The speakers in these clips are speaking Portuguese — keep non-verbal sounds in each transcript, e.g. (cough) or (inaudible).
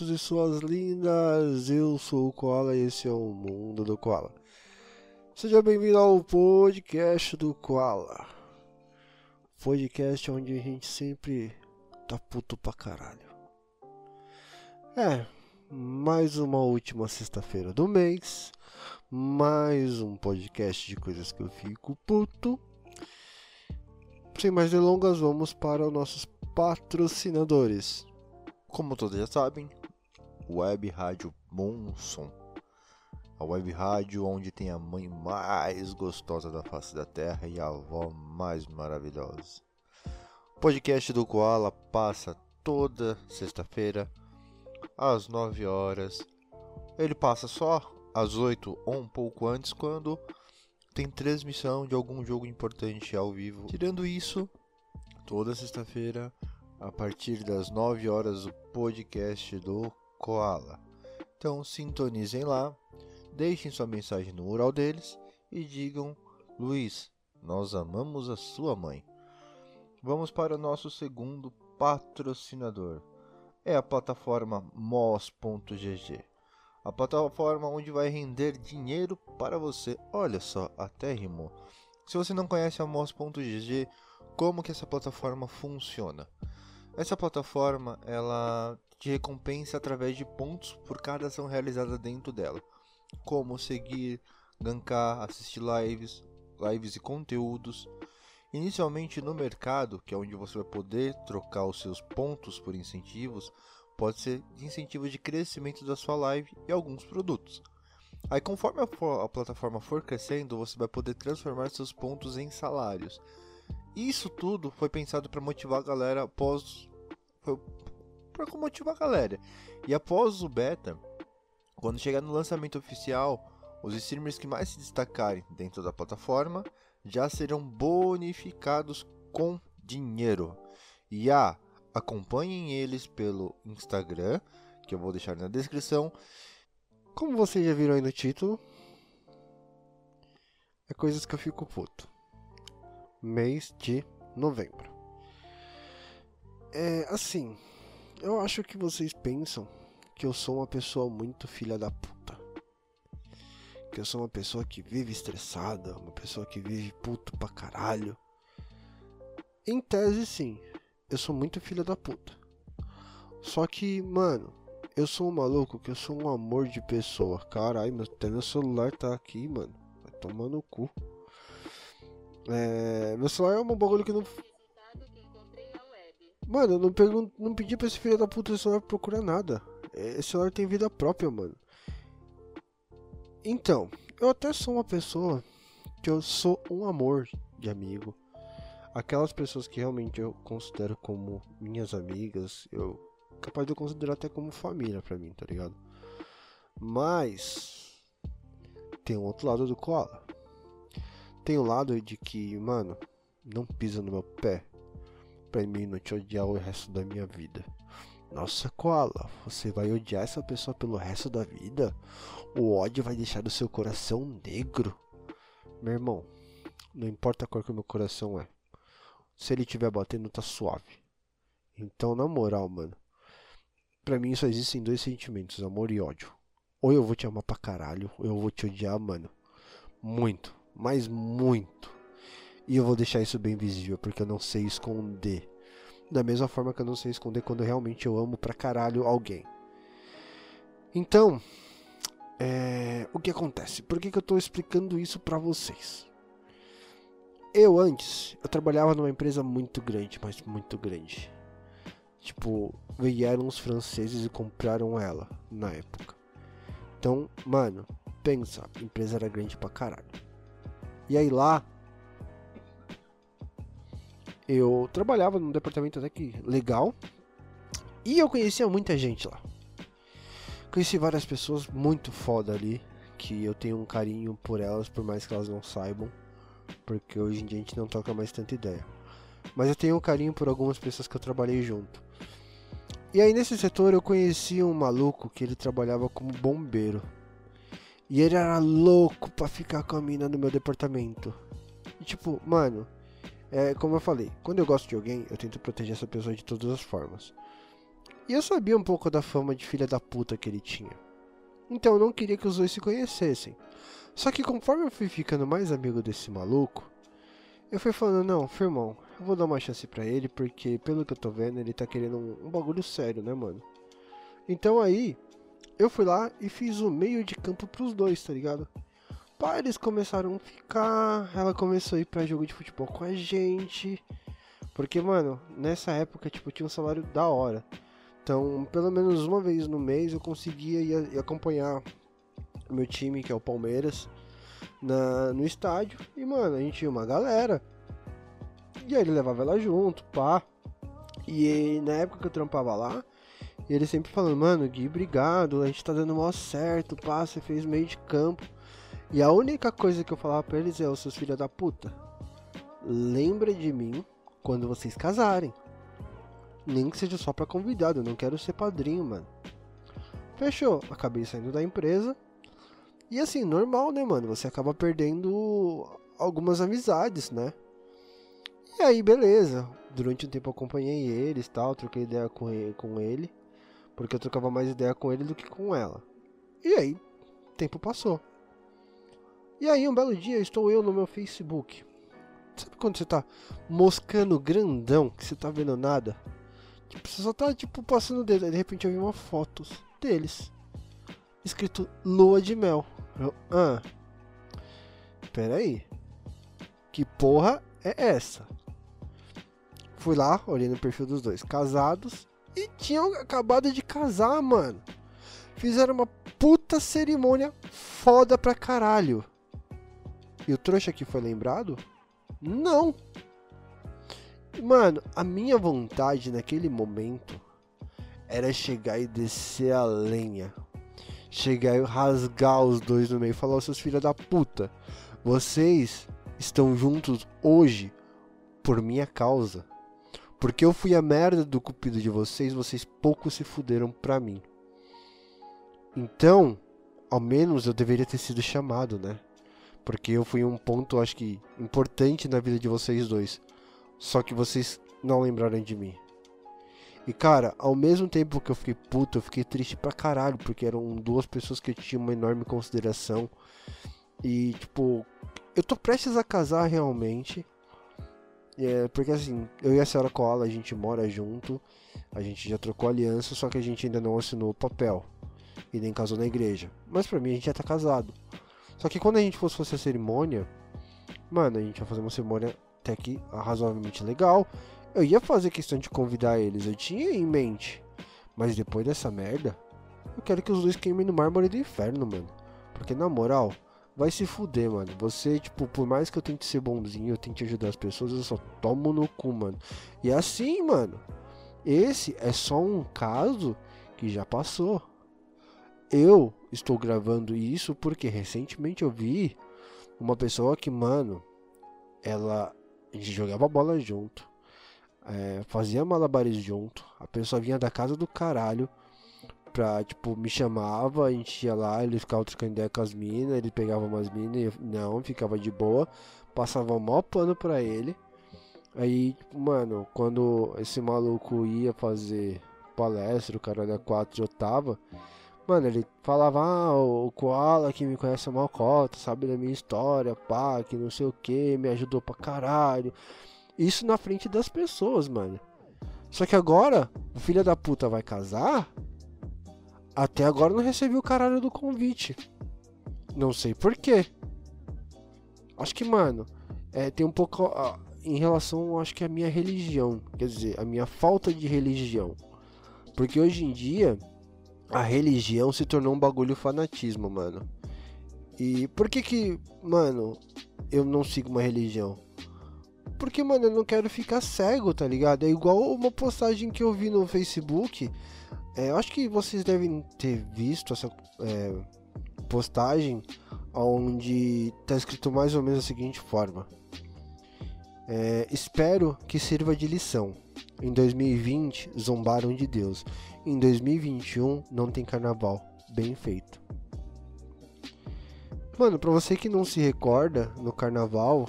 e suas lindas. Eu sou o Koala e esse é o Mundo do Koala. Seja bem-vindo ao podcast do Koala. Podcast onde a gente sempre tá puto pra caralho. É, mais uma última sexta-feira do mês. Mais um podcast de coisas que eu fico puto. Sem mais delongas, vamos para os nossos patrocinadores. Como todos já sabem, Web Rádio Bom Som. A web rádio onde tem a mãe mais gostosa da face da terra e a avó mais maravilhosa. O podcast do Koala passa toda sexta-feira às 9 horas. Ele passa só às 8 ou um pouco antes quando tem transmissão de algum jogo importante ao vivo. Tirando isso, toda sexta-feira a partir das 9 horas o podcast do Koala. Então sintonizem lá, deixem sua mensagem no mural deles e digam: Luiz, nós amamos a sua mãe. Vamos para o nosso segundo patrocinador. É a plataforma mos.gg. A plataforma onde vai render dinheiro para você. Olha só, até rimou. Se você não conhece a mos.gg, como que essa plataforma funciona? Essa plataforma ela te recompensa através de pontos por cada ação realizada dentro dela, como seguir, gankar, assistir lives, lives e conteúdos. Inicialmente no mercado, que é onde você vai poder trocar os seus pontos por incentivos, pode ser de incentivos de crescimento da sua live e alguns produtos. Aí conforme a, a plataforma for crescendo, você vai poder transformar seus pontos em salários. Isso tudo foi pensado para motivar a galera após. Para motivar a galera. E após o beta, quando chegar no lançamento oficial, os streamers que mais se destacarem dentro da plataforma já serão bonificados com dinheiro. E ah, acompanhem eles pelo Instagram, que eu vou deixar na descrição. Como vocês já viram aí no título, é coisas que eu fico puto mês de novembro. É assim, eu acho que vocês pensam que eu sou uma pessoa muito filha da puta. Que eu sou uma pessoa que vive estressada, uma pessoa que vive puto pra caralho. Em tese, sim, eu sou muito filha da puta. Só que, mano, eu sou um maluco que eu sou um amor de pessoa. Caralho, até meu celular tá aqui, mano. Vai tomar no cu. É, meu celular é um bagulho que não. Mano, eu não, pergun não pedi pra esse filho da puta celular procurar nada. É, esse celular tem vida própria, mano. Então, eu até sou uma pessoa que eu sou um amor de amigo. Aquelas pessoas que realmente eu considero como minhas amigas, eu capaz de eu considerar até como família pra mim, tá ligado? Mas tem um outro lado do koala. Tem o lado de que, mano, não pisa no meu pé pra mim não te odiar o resto da minha vida. Nossa, Koala, você vai odiar essa pessoa pelo resto da vida? O ódio vai deixar o seu coração negro? Meu irmão, não importa a cor que o meu coração é. Se ele estiver batendo, tá suave. Então, na moral, mano, pra mim só existem dois sentimentos, amor e ódio. Ou eu vou te amar pra caralho, ou eu vou te odiar, mano. Muito mas muito. E eu vou deixar isso bem visível, porque eu não sei esconder. Da mesma forma que eu não sei esconder quando realmente eu amo pra caralho alguém. Então, é... o que acontece? Por que, que eu tô explicando isso pra vocês? Eu antes, eu trabalhava numa empresa muito grande, mas muito grande. Tipo, vieram os franceses e compraram ela na época. Então, mano, pensa, a empresa era grande pra caralho. E aí lá eu trabalhava num departamento até que legal. E eu conhecia muita gente lá. Conheci várias pessoas muito foda ali. Que eu tenho um carinho por elas, por mais que elas não saibam. Porque hoje em dia a gente não troca mais tanta ideia. Mas eu tenho um carinho por algumas pessoas que eu trabalhei junto. E aí nesse setor eu conheci um maluco que ele trabalhava como bombeiro. E ele era louco pra ficar com a mina no meu departamento. E, tipo, mano, é como eu falei, quando eu gosto de alguém, eu tento proteger essa pessoa de todas as formas. E eu sabia um pouco da fama de filha da puta que ele tinha. Então eu não queria que os dois se conhecessem. Só que conforme eu fui ficando mais amigo desse maluco, eu fui falando, não, firmão, eu vou dar uma chance pra ele, porque pelo que eu tô vendo, ele tá querendo um, um bagulho sério, né, mano? Então aí, eu fui lá e fiz o meio de campo pros dois, tá ligado? Pá, eles começaram a ficar, ela começou a ir pra jogo de futebol com a gente. Porque, mano, nessa época, tipo, tinha um salário da hora. Então, pelo menos uma vez no mês eu conseguia ir, acompanhar o meu time, que é o Palmeiras, na, no estádio. E, mano, a gente tinha uma galera. E aí ele levava ela junto, pá. E na época que eu trampava lá, ele sempre falando, mano, Gui, obrigado, a gente tá dando mó certo, pá, você fez meio de campo. E a única coisa que eu falava pra eles é, os seus filhos da puta, lembra de mim quando vocês casarem. Nem que seja só pra convidado, eu não quero ser padrinho, mano. Fechou, acabei saindo da empresa. E assim, normal, né, mano? Você acaba perdendo algumas amizades, né? E aí, beleza. Durante um tempo eu acompanhei eles tal, troquei ideia com ele, com ele. Porque eu trocava mais ideia com ele do que com ela. E aí, tempo passou. E aí, um belo dia, estou eu no meu Facebook. Sabe quando você tá moscando grandão, que você tá vendo nada? Tipo, você só tá, tipo, passando o dedo. Aí, de repente, eu vi uma foto deles. Escrito Lua de Mel. Eu, ah. Pera aí. Que porra é essa? Fui lá, olhei no perfil dos dois. Casados. E tinham acabado de casar, mano. Fizeram uma puta cerimônia foda pra caralho. E o trouxa aqui foi lembrado? Não. Mano, a minha vontade naquele momento era chegar e descer a lenha. Chegar e rasgar os dois no meio e falar, seus filhos da puta, vocês estão juntos hoje por minha causa. Porque eu fui a merda do cupido de vocês, vocês pouco se fuderam pra mim. Então, ao menos eu deveria ter sido chamado, né? Porque eu fui um ponto, acho que, importante na vida de vocês dois. Só que vocês não lembraram de mim. E cara, ao mesmo tempo que eu fiquei puto, eu fiquei triste pra caralho, porque eram duas pessoas que eu tinha uma enorme consideração. E tipo, eu tô prestes a casar realmente. É, porque assim, eu e a senhora Koala, a gente mora junto, a gente já trocou aliança, só que a gente ainda não assinou o papel. E nem casou na igreja. Mas pra mim a gente já tá casado. Só que quando a gente fosse fazer a cerimônia, mano, a gente ia fazer uma cerimônia até que razoavelmente legal. Eu ia fazer questão de convidar eles, eu tinha em mente. Mas depois dessa merda, eu quero que os dois queimem no mármore do inferno, mano. Porque na moral, vai se fuder, mano. Você, tipo, por mais que eu tente ser bonzinho, eu tente ajudar as pessoas, eu só tomo no cu, mano. E é assim, mano. Esse é só um caso que já passou. Eu estou gravando isso porque recentemente eu vi uma pessoa que, mano, ela a gente jogava bola junto, é, fazia malabares junto. A pessoa vinha da casa do caralho pra, tipo, me chamava, a gente ia lá, ele ficava trocando ideia com as minas, ele pegava umas minas e não, ficava de boa, passava o maior pano pra ele. Aí, tipo, mano, quando esse maluco ia fazer palestra, o cara da 4 eu tava. Mano, ele falava, ah, o Koala que me conhece a Malcota, sabe da minha história, pá, que não sei o que, me ajudou pra caralho. Isso na frente das pessoas, mano. Só que agora, o filho da puta vai casar. Até agora não recebi o caralho do convite. Não sei porquê. Acho que, mano, é, tem um pouco ó, em relação, acho que a minha religião. Quer dizer, a minha falta de religião. Porque hoje em dia a religião se tornou um bagulho fanatismo, mano. E por que que, mano, eu não sigo uma religião? Porque, mano, eu não quero ficar cego, tá ligado? É igual uma postagem que eu vi no Facebook. É, eu acho que vocês devem ter visto essa é, postagem onde tá escrito mais ou menos da seguinte forma. É, espero que sirva de lição. Em 2020, zombaram de Deus. Em 2021, não tem carnaval. Bem feito. Mano, pra você que não se recorda, no carnaval,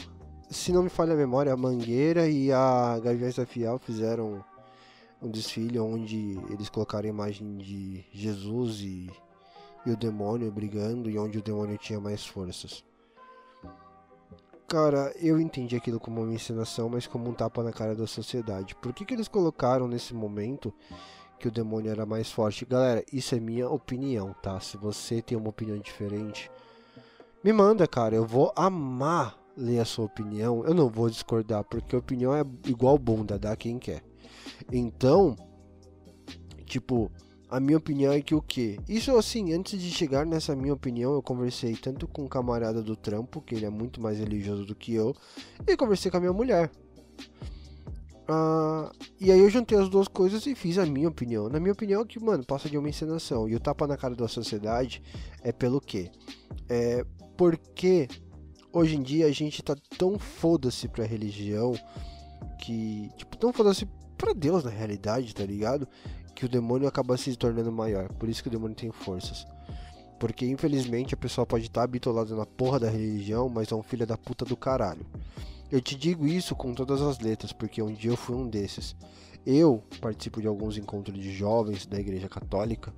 se não me falha a memória, a Mangueira e a Gaviões da Fiel fizeram um desfile onde eles colocaram a imagem de Jesus e, e o demônio brigando e onde o demônio tinha mais forças. Cara, eu entendi aquilo como uma encenação, mas como um tapa na cara da sociedade. Por que, que eles colocaram nesse momento que o demônio era mais forte? Galera, isso é minha opinião, tá? Se você tem uma opinião diferente, me manda, cara. Eu vou amar ler a sua opinião. Eu não vou discordar, porque opinião é igual bunda, dá quem quer. Então, tipo, a minha opinião é que o que? Isso assim, antes de chegar nessa minha opinião, eu conversei tanto com um camarada do trampo, que ele é muito mais religioso do que eu, e conversei com a minha mulher. Ah, e aí eu juntei as duas coisas e fiz a minha opinião. Na minha opinião é que, mano, passa de uma encenação. E o tapa na cara da sociedade é pelo quê? É porque hoje em dia a gente tá tão foda-se pra religião que. Tipo, tão foda-se pra Deus na realidade, tá ligado? Que o demônio acaba se tornando maior. Por isso que o demônio tem forças. Porque infelizmente a pessoa pode estar tá habitolada na porra da religião, mas é um filho da puta do caralho. Eu te digo isso com todas as letras, porque um dia eu fui um desses. Eu participo de alguns encontros de jovens da igreja católica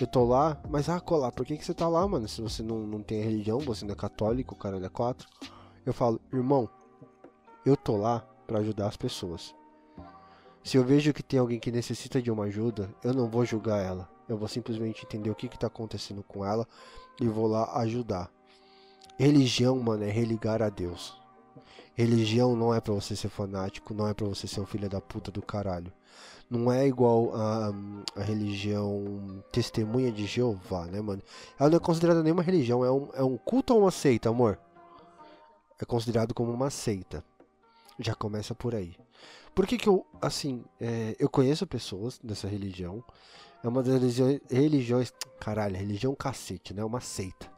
eu tô lá, mas ah, colar, por que, que você tá lá, mano? Se você não, não tem religião, você não é católico, o cara é quatro. Eu falo, irmão, eu tô lá para ajudar as pessoas. Se eu vejo que tem alguém que necessita de uma ajuda, eu não vou julgar ela. Eu vou simplesmente entender o que está acontecendo com ela e vou lá ajudar. Religião, mano, é religar a Deus. Religião não é para você ser fanático, não é para você ser um filho da puta do caralho não é igual a, a religião testemunha de Jeová, né, mano? Ela não é considerada nenhuma religião, é um, é um culto ou uma seita, amor? É considerado como uma seita. Já começa por aí. Por que que eu, assim, é, eu conheço pessoas dessa religião. É uma das religiões, religiões caralho, religião cacete, né? Uma seita.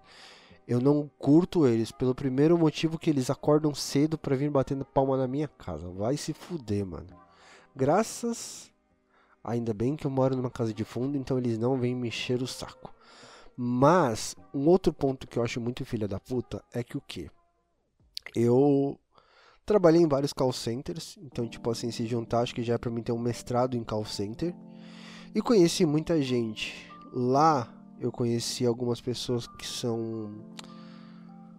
Eu não curto eles pelo primeiro motivo que eles acordam cedo para vir batendo palma na minha casa. Vai se fuder, mano. Graças Ainda bem que eu moro numa casa de fundo, então eles não vêm me encher o saco. Mas, um outro ponto que eu acho muito filha da puta é que o que? Eu trabalhei em vários call centers, então, tipo assim, se juntar, acho que já é pra mim ter um mestrado em call center. E conheci muita gente. Lá eu conheci algumas pessoas que são.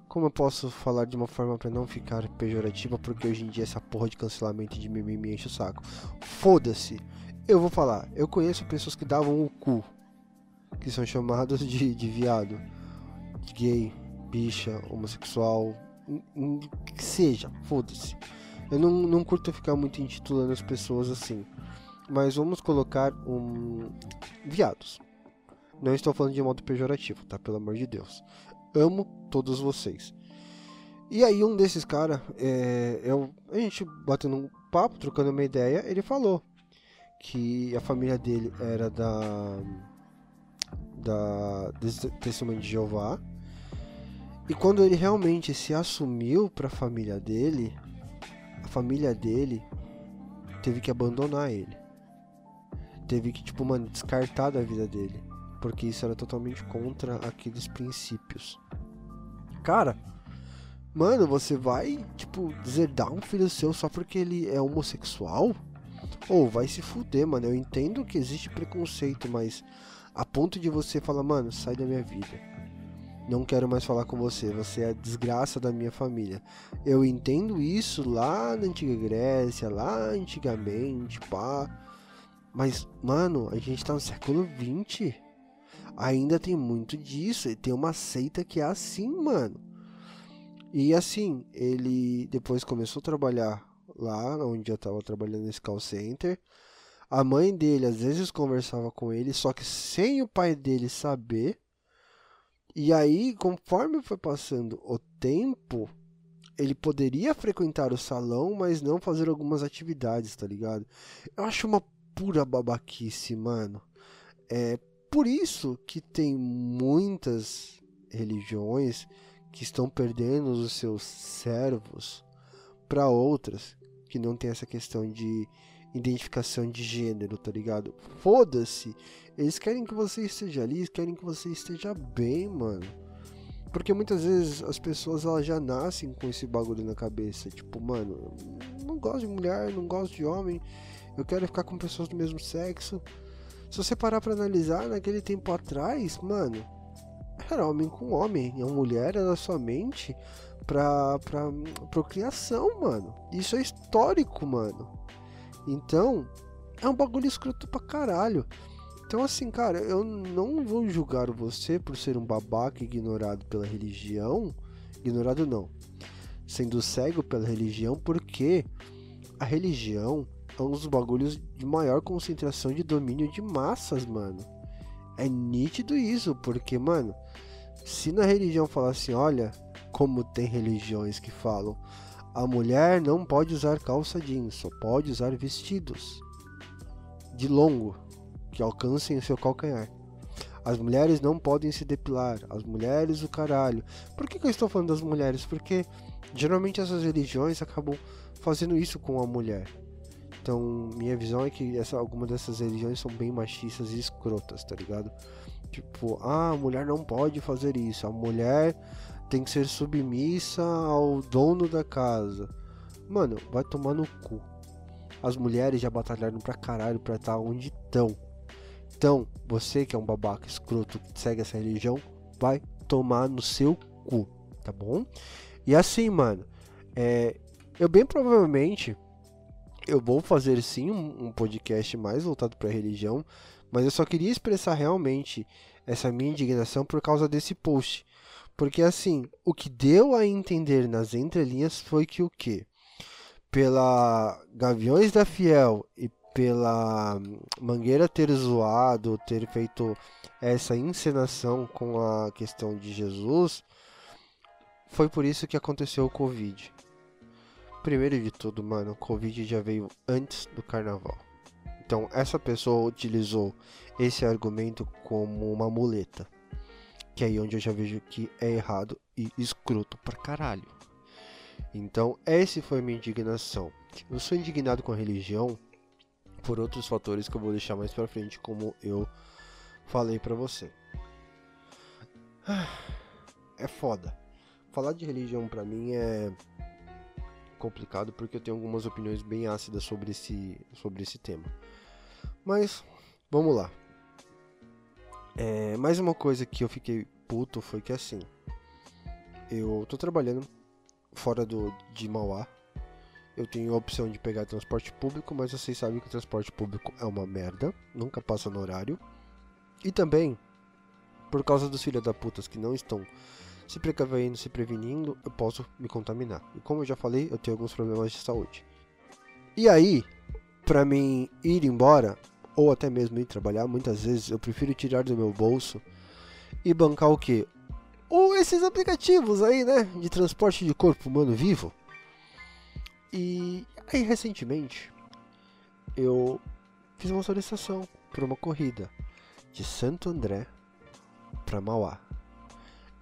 Como eu posso falar de uma forma para não ficar pejorativa, porque hoje em dia essa porra de cancelamento de mimimi me enche o saco. Foda-se. Eu vou falar, eu conheço pessoas que davam o cu, que são chamados de, de viado, de gay, bicha, homossexual, que seja, foda-se. Eu não, não curto ficar muito intitulando as pessoas assim. Mas vamos colocar um. viados. Não estou falando de modo pejorativo, tá? Pelo amor de Deus. Amo todos vocês. E aí um desses caras, é, eu, a gente batendo um papo, trocando uma ideia, ele falou que a família dele era da da Testemunho de Jeová. E quando ele realmente se assumiu para a família dele, a família dele teve que abandonar ele. Teve que, tipo, mano, descartar da vida dele. Porque isso era totalmente contra aqueles princípios. Cara, mano, você vai, tipo, deserdar um filho seu só porque ele é homossexual? Ou oh, vai se fuder, mano. Eu entendo que existe preconceito, mas a ponto de você falar, mano, sai da minha vida. Não quero mais falar com você, você é a desgraça da minha família. Eu entendo isso lá na antiga Grécia, lá antigamente, pá. Mas, mano, a gente tá no século 20. Ainda tem muito disso. E tem uma seita que é assim, mano. E assim, ele depois começou a trabalhar lá onde eu estava trabalhando nesse call center. A mãe dele às vezes conversava com ele, só que sem o pai dele saber. E aí, conforme foi passando o tempo, ele poderia frequentar o salão, mas não fazer algumas atividades, tá ligado? Eu acho uma pura babaquice, mano. É por isso que tem muitas religiões que estão perdendo os seus servos para outras que não tem essa questão de identificação de gênero, tá ligado? Foda-se. Eles querem que você esteja ali, eles querem que você esteja bem, mano. Porque muitas vezes as pessoas elas já nascem com esse bagulho na cabeça, tipo, mano, não gosto de mulher, não gosto de homem. Eu quero ficar com pessoas do mesmo sexo. Se você parar pra analisar, naquele tempo atrás, mano, era homem com homem. E a mulher era somente pra, pra procriação, mano. Isso é histórico, mano. Então, é um bagulho escroto pra caralho. Então, assim, cara, eu não vou julgar você por ser um babaca ignorado pela religião. Ignorado não. Sendo cego pela religião, porque a religião dos bagulhos de maior concentração de domínio de massas, mano. É nítido isso, porque, mano, se na religião falar assim, olha, como tem religiões que falam, a mulher não pode usar calça jeans, só pode usar vestidos de longo que alcancem o seu calcanhar. As mulheres não podem se depilar, as mulheres o caralho. Por que, que eu estou falando das mulheres? Porque geralmente essas religiões acabam fazendo isso com a mulher. Então, minha visão é que essa, algumas dessas religiões são bem machistas e escrotas, tá ligado? Tipo, ah, a mulher não pode fazer isso, a mulher tem que ser submissa ao dono da casa. Mano, vai tomar no cu. As mulheres já batalharam pra caralho pra estar onde estão. Então, você que é um babaca escroto que segue essa religião, vai tomar no seu cu, tá bom? E assim, mano, é, eu bem provavelmente eu vou fazer sim um, podcast mais voltado para religião, mas eu só queria expressar realmente essa minha indignação por causa desse post. Porque assim, o que deu a entender nas entrelinhas foi que o que? Pela Gaviões da Fiel e pela Mangueira ter zoado, ter feito essa encenação com a questão de Jesus, foi por isso que aconteceu o Covid. Primeiro de tudo, mano, o Covid já veio antes do carnaval. Então, essa pessoa utilizou esse argumento como uma muleta. Que é aí onde eu já vejo que é errado e escroto pra caralho. Então, essa foi a minha indignação. Eu sou indignado com a religião por outros fatores que eu vou deixar mais pra frente, como eu falei pra você. É foda. Falar de religião pra mim é complicado porque eu tenho algumas opiniões bem ácidas sobre esse, sobre esse tema. Mas, vamos lá. É, mais uma coisa que eu fiquei puto foi que assim, eu tô trabalhando fora do, de Mauá. Eu tenho a opção de pegar transporte público, mas vocês sabem que o transporte público é uma merda, nunca passa no horário. E também, por causa dos filhos da putas que não estão se precavendo, se prevenindo, eu posso me contaminar. E como eu já falei, eu tenho alguns problemas de saúde. E aí, para mim ir embora, ou até mesmo ir trabalhar, muitas vezes eu prefiro tirar do meu bolso e bancar o que? Ou esses aplicativos aí, né? De transporte de corpo humano vivo. E aí, recentemente, eu fiz uma solicitação para uma corrida de Santo André para Mauá.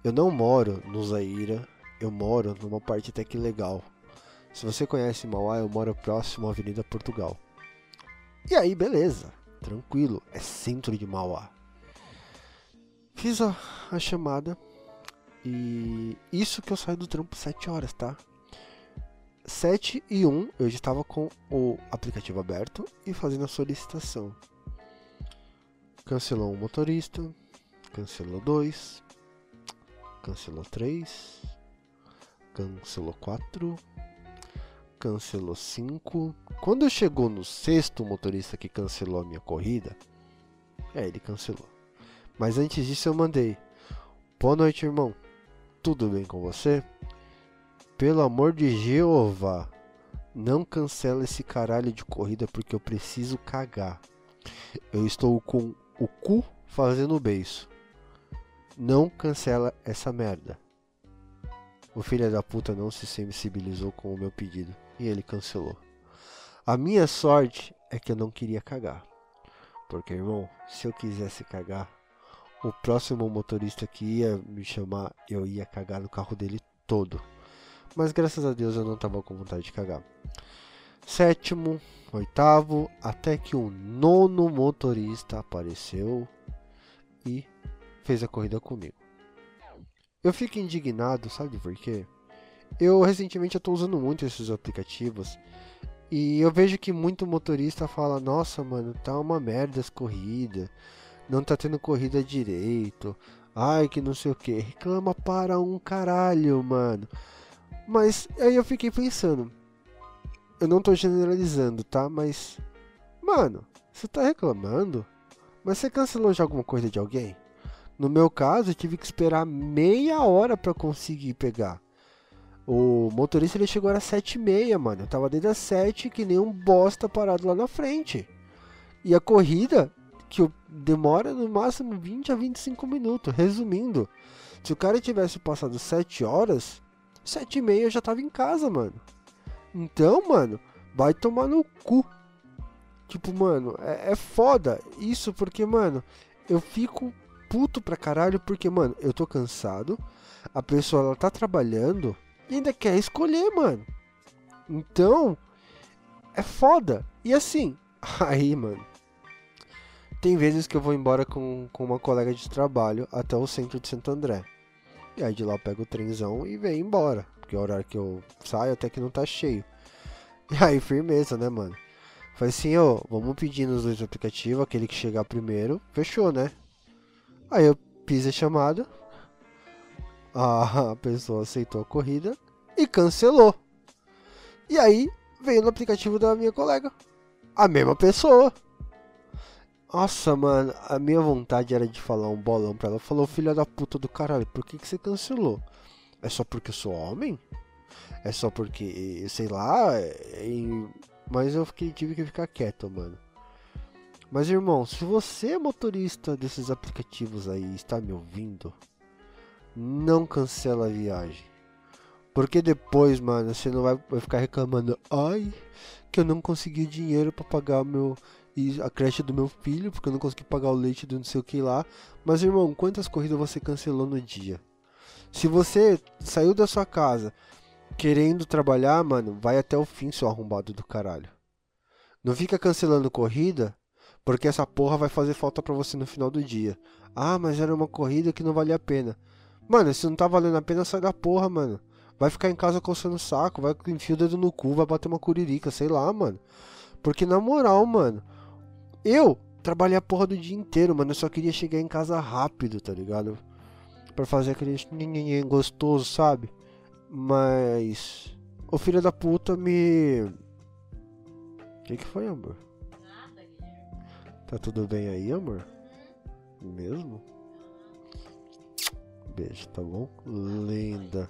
Eu não moro no Zaira, eu moro numa parte até que legal. Se você conhece Mauá, eu moro próximo à Avenida Portugal. E aí, beleza, tranquilo, é centro de Mauá. Fiz a, a chamada e isso que eu saio do trampo 7 horas, tá? 7 e 1 eu já estava com o aplicativo aberto e fazendo a solicitação. Cancelou um motorista, cancelou dois, cancelou 3, cancelou 4, cancelou 5. Quando chegou no sexto motorista que cancelou a minha corrida, é, ele cancelou. Mas antes disso eu mandei: Boa noite, irmão. Tudo bem com você? Pelo amor de Jeová, não cancela esse caralho de corrida porque eu preciso cagar. Eu estou com o cu fazendo beiço. Não cancela essa merda. O filho da puta não se sensibilizou com o meu pedido e ele cancelou. A minha sorte é que eu não queria cagar. Porque, irmão, se eu quisesse cagar, o próximo motorista que ia me chamar, eu ia cagar no carro dele todo. Mas graças a Deus eu não tava com vontade de cagar. Sétimo, oitavo, até que o nono motorista apareceu e fez a corrida comigo. Eu fico indignado, sabe por quê? Eu recentemente estou usando muito esses aplicativos E eu vejo que muito motorista fala: Nossa, mano, tá uma merda as corridas, não tá tendo corrida direito, ai que não sei o que. Reclama para um caralho, mano. Mas aí eu fiquei pensando: Eu não tô generalizando, tá? Mas, mano, você tá reclamando? Mas você cancelou já alguma coisa de alguém? No meu caso, eu tive que esperar meia hora para conseguir pegar. O motorista ele chegou às 7h30, mano. Eu tava desde as 7 que nem um bosta parado lá na frente. E a corrida, que demora no máximo 20 a 25 minutos. Resumindo, se o cara tivesse passado 7 horas, 7 e meia eu já tava em casa, mano. Então, mano, vai tomar no cu. Tipo, mano, é, é foda isso porque, mano, eu fico puto pra caralho porque, mano, eu tô cansado. A pessoa ela tá trabalhando e ainda quer escolher, mano. Então, é foda. E assim, (laughs) aí, mano. Tem vezes que eu vou embora com, com uma colega de trabalho até o centro de Santo André. E aí de lá eu pego o trenzão e venho embora. Porque é o horário que eu saio até que não tá cheio. (laughs) E aí, firmeza, né, mano? Falei assim, ó, vamos pedir nos dois aplicativos, aquele que chegar primeiro, fechou, né? Aí eu fiz a chamada, a pessoa aceitou a corrida e cancelou. E aí veio no aplicativo da minha colega. A mesma pessoa. Nossa, mano, a minha vontade era de falar um bolão pra ela. Falou, filha da puta do caralho, por que, que você cancelou? É só porque eu sou homem? É só porque, sei lá, é... mas eu fiquei, tive que ficar quieto, mano. Mas irmão, se você é motorista desses aplicativos aí está me ouvindo, não cancela a viagem. Porque depois, mano, você não vai, vai ficar reclamando, ai, que eu não consegui dinheiro para pagar meu a creche do meu filho, porque eu não consegui pagar o leite do não sei o que lá. Mas irmão, quantas corridas você cancelou no dia? Se você saiu da sua casa querendo trabalhar, mano, vai até o fim, seu arrombado do caralho. Não fica cancelando corrida, porque essa porra vai fazer falta para você no final do dia. Ah, mas era uma corrida que não valia a pena. Mano, se não tá valendo a pena, sai da porra, mano. Vai ficar em casa coçando o saco, vai enfiar o dedo no cu, vai bater uma curirica, sei lá, mano. Porque na moral, mano, eu trabalhei a porra do dia inteiro, mano. Eu só queria chegar em casa rápido, tá ligado? Pra fazer aquele gostoso, sabe? Mas. O filho da puta me. O que, que foi, amor? Tá tudo bem aí, amor? Mesmo? Beijo, tá bom? Linda.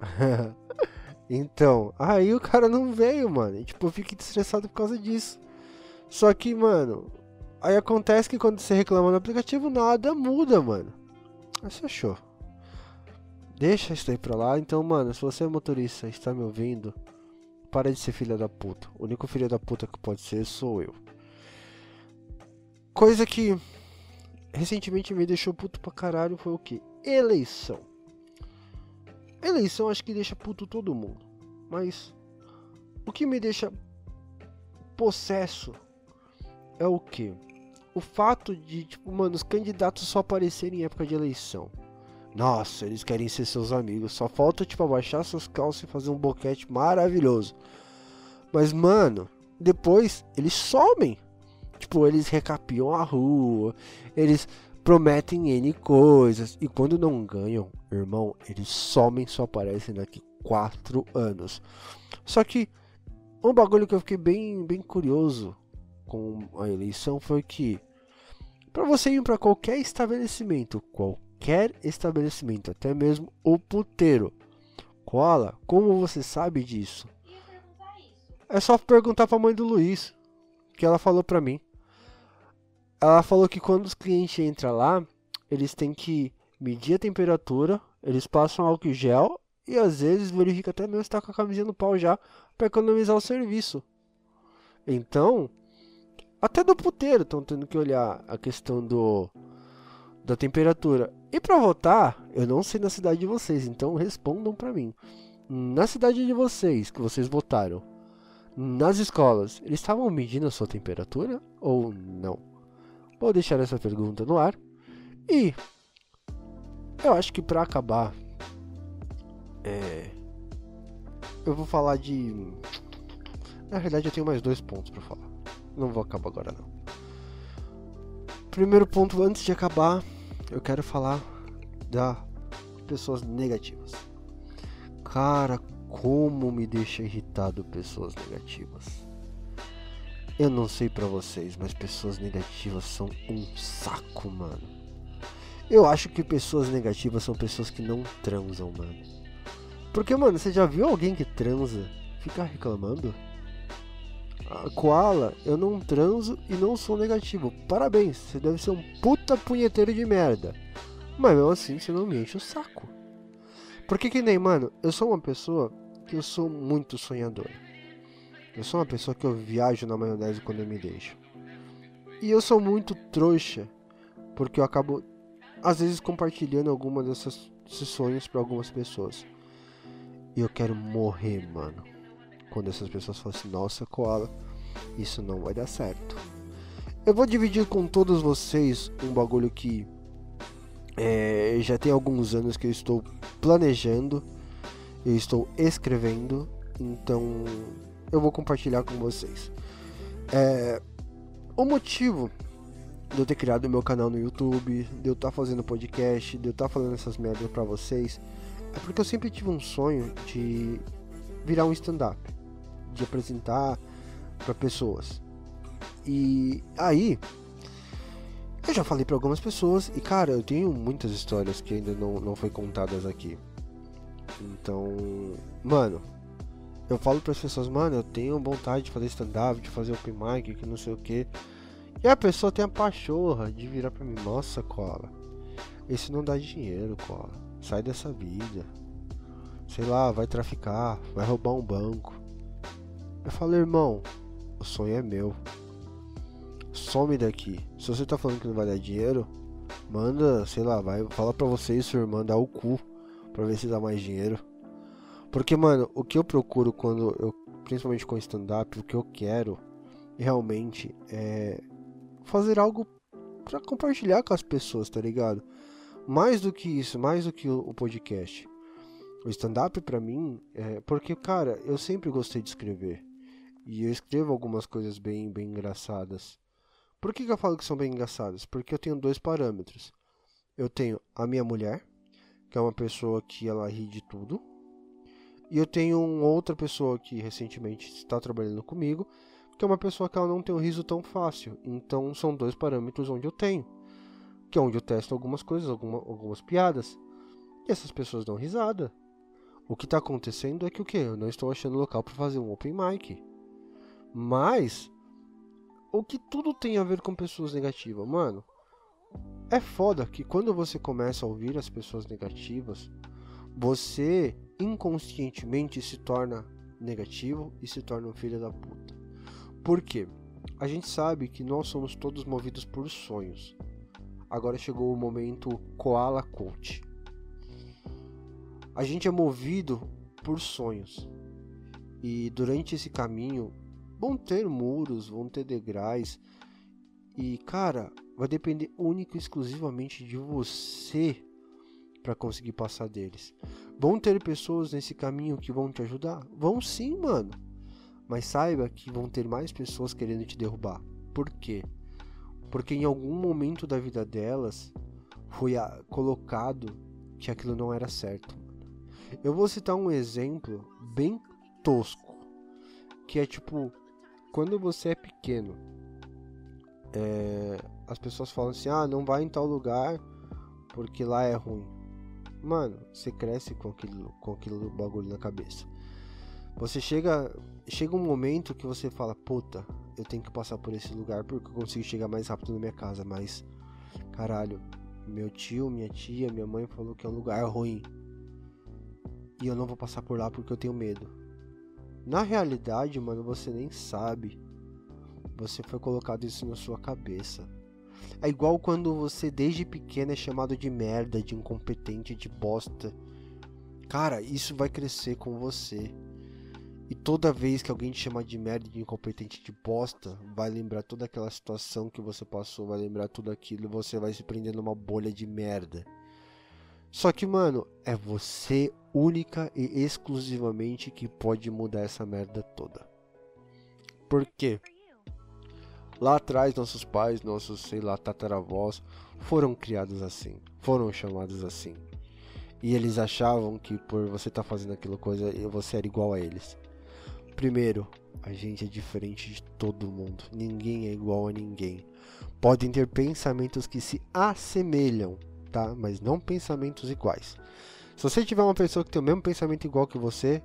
(laughs) então, aí o cara não veio, mano. E, tipo, eu fiquei estressado por causa disso. Só que, mano, aí acontece que quando você reclama no aplicativo, nada muda, mano. Aí você achou. Deixa isso aí pra lá. Então, mano, se você é motorista e está me ouvindo, para de ser filha da puta. O único filho da puta que pode ser sou eu. Coisa que recentemente me deixou puto pra caralho foi o que? Eleição. Eleição acho que deixa puto todo mundo. Mas o que me deixa possesso é o que? O fato de, tipo, mano, os candidatos só aparecerem em época de eleição. Nossa, eles querem ser seus amigos. Só falta, tipo, abaixar suas calças e fazer um boquete maravilhoso. Mas, mano, depois eles somem. Tipo, eles recapiam a rua, eles prometem N coisas, e quando não ganham, irmão, eles somem, só aparecem daqui 4 anos. Só que um bagulho que eu fiquei bem, bem curioso com a eleição foi que para você ir para qualquer estabelecimento, qualquer estabelecimento, até mesmo o puteiro, cola, como você sabe disso? É só perguntar para a mãe do Luiz, que ela falou para mim. Ela falou que quando os clientes entram lá, eles têm que medir a temperatura, eles passam álcool gel e às vezes verifica até mesmo se tá com a camisinha no pau já para economizar o serviço. Então, até do puteiro estão tendo que olhar a questão do da temperatura. E para votar, eu não sei na cidade de vocês, então respondam para mim. Na cidade de vocês, que vocês votaram, nas escolas, eles estavam medindo a sua temperatura ou não? Vou deixar essa pergunta no ar. E eu acho que para acabar, é, eu vou falar de Na verdade, eu tenho mais dois pontos para falar. Não vou acabar agora, não. Primeiro ponto, antes de acabar, eu quero falar da pessoas negativas. Cara, como me deixa irritado pessoas negativas. Eu não sei para vocês, mas pessoas negativas são um saco, mano. Eu acho que pessoas negativas são pessoas que não transam, mano. Porque, mano, você já viu alguém que transa ficar reclamando? A koala, eu não transo e não sou negativo. Parabéns, você deve ser um puta punheteiro de merda. Mas mesmo assim, você não me enche o saco. Porque que nem, mano, eu sou uma pessoa que eu sou muito sonhador. Eu sou uma pessoa que eu viajo na maionese quando eu me deixo. E eu sou muito trouxa, porque eu acabo às vezes compartilhando algumas dessas sonhos para algumas pessoas. E eu quero morrer, mano. Quando essas pessoas falam assim, nossa, Koala, isso não vai dar certo. Eu vou dividir com todos vocês um bagulho que é, já tem alguns anos que eu estou planejando, eu estou escrevendo, então eu vou compartilhar com vocês. É, o motivo de eu ter criado o meu canal no YouTube, de eu estar tá fazendo podcast, de eu estar tá falando essas merdas pra vocês, é porque eu sempre tive um sonho de virar um stand-up, de apresentar para pessoas. E aí, eu já falei para algumas pessoas, e cara, eu tenho muitas histórias que ainda não, não foi contadas aqui. Então, mano, eu falo para as pessoas, mano, eu tenho vontade de fazer stand-up, de fazer open mic, que não sei o que. E a pessoa tem a pachorra de virar pra mim, nossa, cola. Esse não dá dinheiro, cola. Sai dessa vida. Sei lá, vai traficar, vai roubar um banco. Eu falo, irmão, o sonho é meu. Some daqui. Se você tá falando que não vai dar dinheiro, manda, sei lá, vai, fala pra você e sua irmã dar o cu pra ver se dá mais dinheiro. Porque, mano, o que eu procuro quando eu, principalmente com stand-up, o que eu quero realmente é fazer algo para compartilhar com as pessoas, tá ligado? Mais do que isso, mais do que o, podcast. O stand-up para mim é porque, cara, eu sempre gostei de escrever. E eu escrevo algumas coisas bem, bem engraçadas. Por que, que eu falo que são bem engraçadas? Porque eu tenho dois parâmetros. Eu tenho a minha mulher, que é uma pessoa que ela ri de tudo, e eu tenho uma outra pessoa que recentemente está trabalhando comigo, que é uma pessoa que ela não tem um riso tão fácil. Então são dois parâmetros onde eu tenho. Que é onde eu testo algumas coisas, alguma, algumas piadas. E essas pessoas dão risada. O que está acontecendo é que o que? Eu não estou achando local para fazer um open mic. Mas o que tudo tem a ver com pessoas negativas, mano. É foda que quando você começa a ouvir as pessoas negativas, você inconscientemente se torna negativo e se torna um filho da puta. Por quê? A gente sabe que nós somos todos movidos por sonhos. Agora chegou o momento Koala Coach. A gente é movido por sonhos. E durante esse caminho vão ter muros, vão ter degraus. E cara, vai depender única e exclusivamente de você para conseguir passar deles. Vão ter pessoas nesse caminho que vão te ajudar? Vão sim, mano. Mas saiba que vão ter mais pessoas querendo te derrubar. Por quê? Porque em algum momento da vida delas foi colocado que aquilo não era certo. Eu vou citar um exemplo bem tosco, que é tipo quando você é pequeno, é, as pessoas falam assim: ah, não vai em tal lugar porque lá é ruim. Mano, você cresce com aquilo, com aquilo bagulho na cabeça. Você chega, chega um momento que você fala, puta, eu tenho que passar por esse lugar porque eu consigo chegar mais rápido na minha casa, mas caralho, meu tio, minha tia, minha mãe falou que é um lugar ruim. E eu não vou passar por lá porque eu tenho medo. Na realidade, mano, você nem sabe. Você foi colocado isso na sua cabeça. É igual quando você desde pequeno é chamado de merda, de incompetente, de bosta. Cara, isso vai crescer com você. E toda vez que alguém te chamar de merda, de incompetente, de bosta, vai lembrar toda aquela situação que você passou, vai lembrar tudo aquilo e você vai se prender numa bolha de merda. Só que, mano, é você única e exclusivamente que pode mudar essa merda toda. Por quê? Lá atrás, nossos pais, nossos, sei lá, tataravós foram criados assim, foram chamados assim. E eles achavam que por você estar tá fazendo aquilo coisa, você era igual a eles. Primeiro, a gente é diferente de todo mundo. Ninguém é igual a ninguém. Podem ter pensamentos que se assemelham, tá? Mas não pensamentos iguais. Se você tiver uma pessoa que tem o mesmo pensamento igual que você,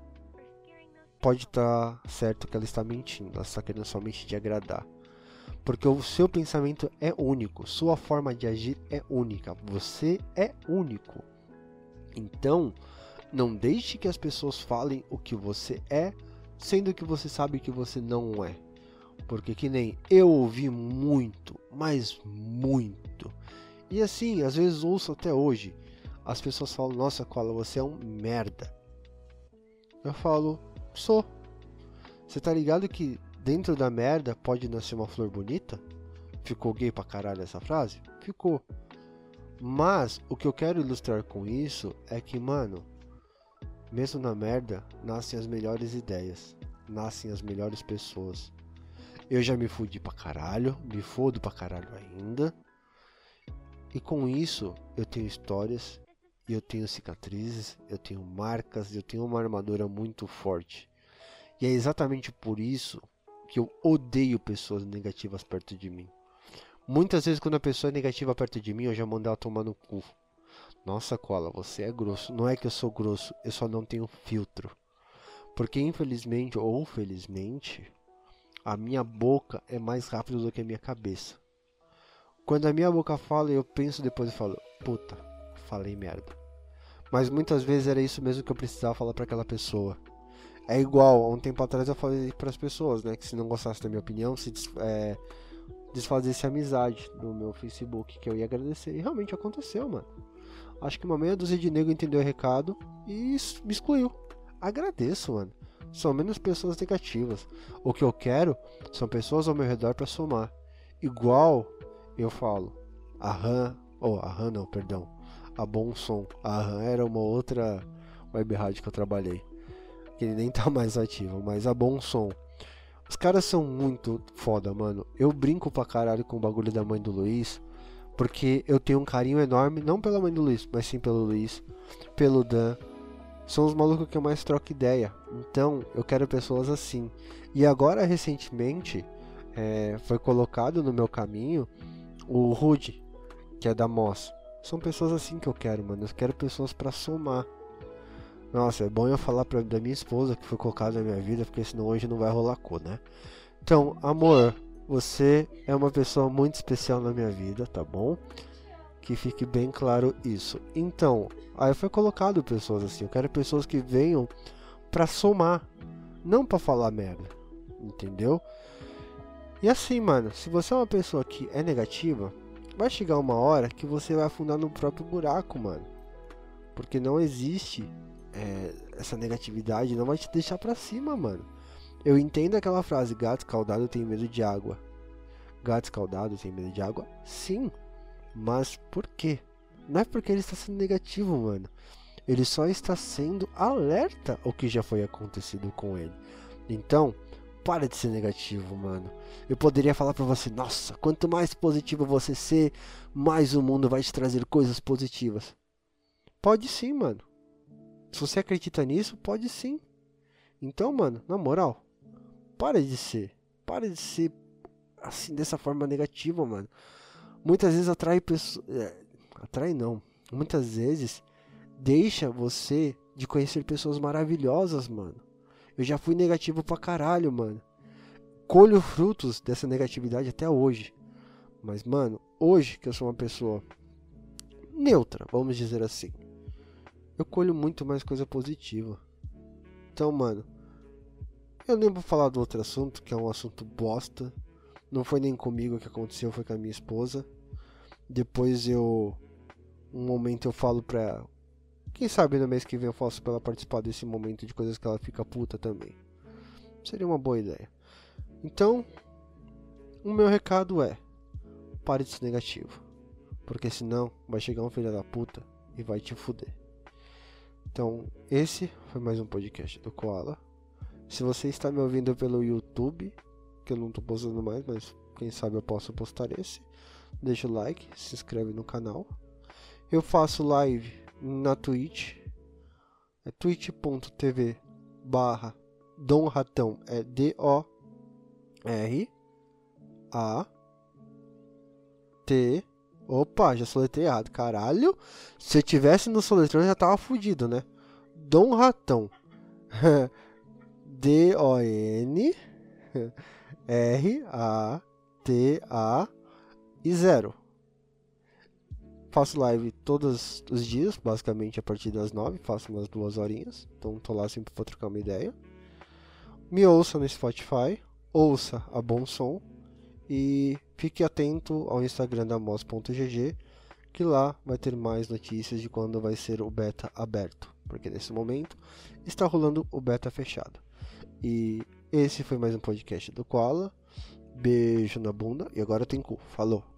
pode estar tá certo que ela está mentindo. Ela está querendo somente te agradar. Porque o seu pensamento é único, sua forma de agir é única, você é único. Então, não deixe que as pessoas falem o que você é, sendo que você sabe que você não é. Porque que nem eu ouvi muito, mas muito. E assim, às vezes ouço até hoje. As pessoas falam, nossa, Cola, você é um merda. Eu falo, sou. Você tá ligado que dentro da merda pode nascer uma flor bonita? Ficou gay pra caralho essa frase? Ficou. Mas o que eu quero ilustrar com isso é que, mano, mesmo na merda, nascem as melhores ideias, nascem as melhores pessoas. Eu já me fudi pra caralho, me fodo pra caralho ainda. E com isso, eu tenho histórias, eu tenho cicatrizes, eu tenho marcas, eu tenho uma armadura muito forte. E é exatamente por isso que eu odeio pessoas negativas perto de mim. Muitas vezes quando a pessoa é negativa perto de mim, eu já mando ela tomar no cu. Nossa, Cola, você é grosso. Não é que eu sou grosso, eu só não tenho filtro. Porque infelizmente ou felizmente, a minha boca é mais rápida do que a minha cabeça. Quando a minha boca fala, eu penso depois e falo, puta, falei merda. Mas muitas vezes era isso mesmo que eu precisava falar para aquela pessoa. É igual, há um tempo atrás eu falei para as pessoas, né, que se não gostasse da minha opinião, se é, desfazesse amizade no meu Facebook, que eu ia agradecer. E realmente aconteceu, mano. Acho que uma meia dúzia de nego entendeu o recado e me excluiu. Agradeço, mano. São menos pessoas negativas. O que eu quero são pessoas ao meu redor para somar. Igual eu falo, a RAM, ou oh, a RAM não, perdão, a Bom Som. A RAM era uma outra web rádio que eu trabalhei, que nem tá (laughs) mais ativo, mas a Bom Som os caras são muito foda, mano. Eu brinco pra caralho com o bagulho da mãe do Luiz. Porque eu tenho um carinho enorme, não pela mãe do Luiz, mas sim pelo Luiz, pelo Dan. São os malucos que eu mais troco ideia. Então, eu quero pessoas assim. E agora, recentemente, é, foi colocado no meu caminho o Rude, que é da Moss. São pessoas assim que eu quero, mano. Eu quero pessoas para somar. Nossa, é bom eu falar pra, da minha esposa que foi colocada na minha vida, porque senão hoje não vai rolar cor, né? Então, amor, você é uma pessoa muito especial na minha vida, tá bom? Que fique bem claro isso. Então, aí foi colocado pessoas assim. Eu quero pessoas que venham para somar, não para falar merda, entendeu? E assim, mano, se você é uma pessoa que é negativa, vai chegar uma hora que você vai afundar no próprio buraco, mano. Porque não existe é, essa negatividade não vai te deixar para cima, mano. Eu entendo aquela frase: gato escaldado tem medo de água. Gato escaldado tem medo de água? Sim. Mas por quê? Não é porque ele está sendo negativo, mano. Ele só está sendo alerta ao que já foi acontecido com ele. Então, para de ser negativo, mano. Eu poderia falar para você: nossa, quanto mais positivo você ser, mais o mundo vai te trazer coisas positivas. Pode sim, mano. Se você acredita nisso, pode sim. Então, mano, na moral, para de ser. Para de ser assim, dessa forma negativa, mano. Muitas vezes atrai pessoas. É, atrai não. Muitas vezes deixa você de conhecer pessoas maravilhosas, mano. Eu já fui negativo pra caralho, mano. Colho frutos dessa negatividade até hoje. Mas, mano, hoje que eu sou uma pessoa neutra, vamos dizer assim eu colho muito mais coisa positiva. Então, mano, eu nem vou falar do outro assunto, que é um assunto bosta. Não foi nem comigo que aconteceu, foi com a minha esposa. Depois eu. Um momento eu falo pra. Quem sabe no mês que vem eu faço pra ela participar desse momento de coisas que ela fica puta também. Seria uma boa ideia. Então, o meu recado é: pare de ser negativo. Porque senão vai chegar um filho da puta e vai te fuder. Então, esse foi mais um podcast do Koala. Se você está me ouvindo pelo YouTube, que eu não tô postando mais, mas quem sabe eu posso postar esse. Deixa o like, se inscreve no canal. Eu faço live na Twitch. É twitch.tv barra Dom Ratão. É D-O-R A T Opa, já soletrei errado, caralho. Se eu tivesse no soletrão já tava fudido, né? Dom Ratão. (laughs) D-O-N (laughs) R-A-T-A e 0. Faço live todos os dias, basicamente a partir das 9, faço umas duas horinhas. Então tô lá sempre pra trocar uma ideia. Me ouça no Spotify, ouça a Bom Som e fique atento ao Instagram da mos.gg, que lá vai ter mais notícias de quando vai ser o beta aberto, porque nesse momento está rolando o beta fechado. E esse foi mais um podcast do Koala. Beijo na bunda e agora tem cu. Falou!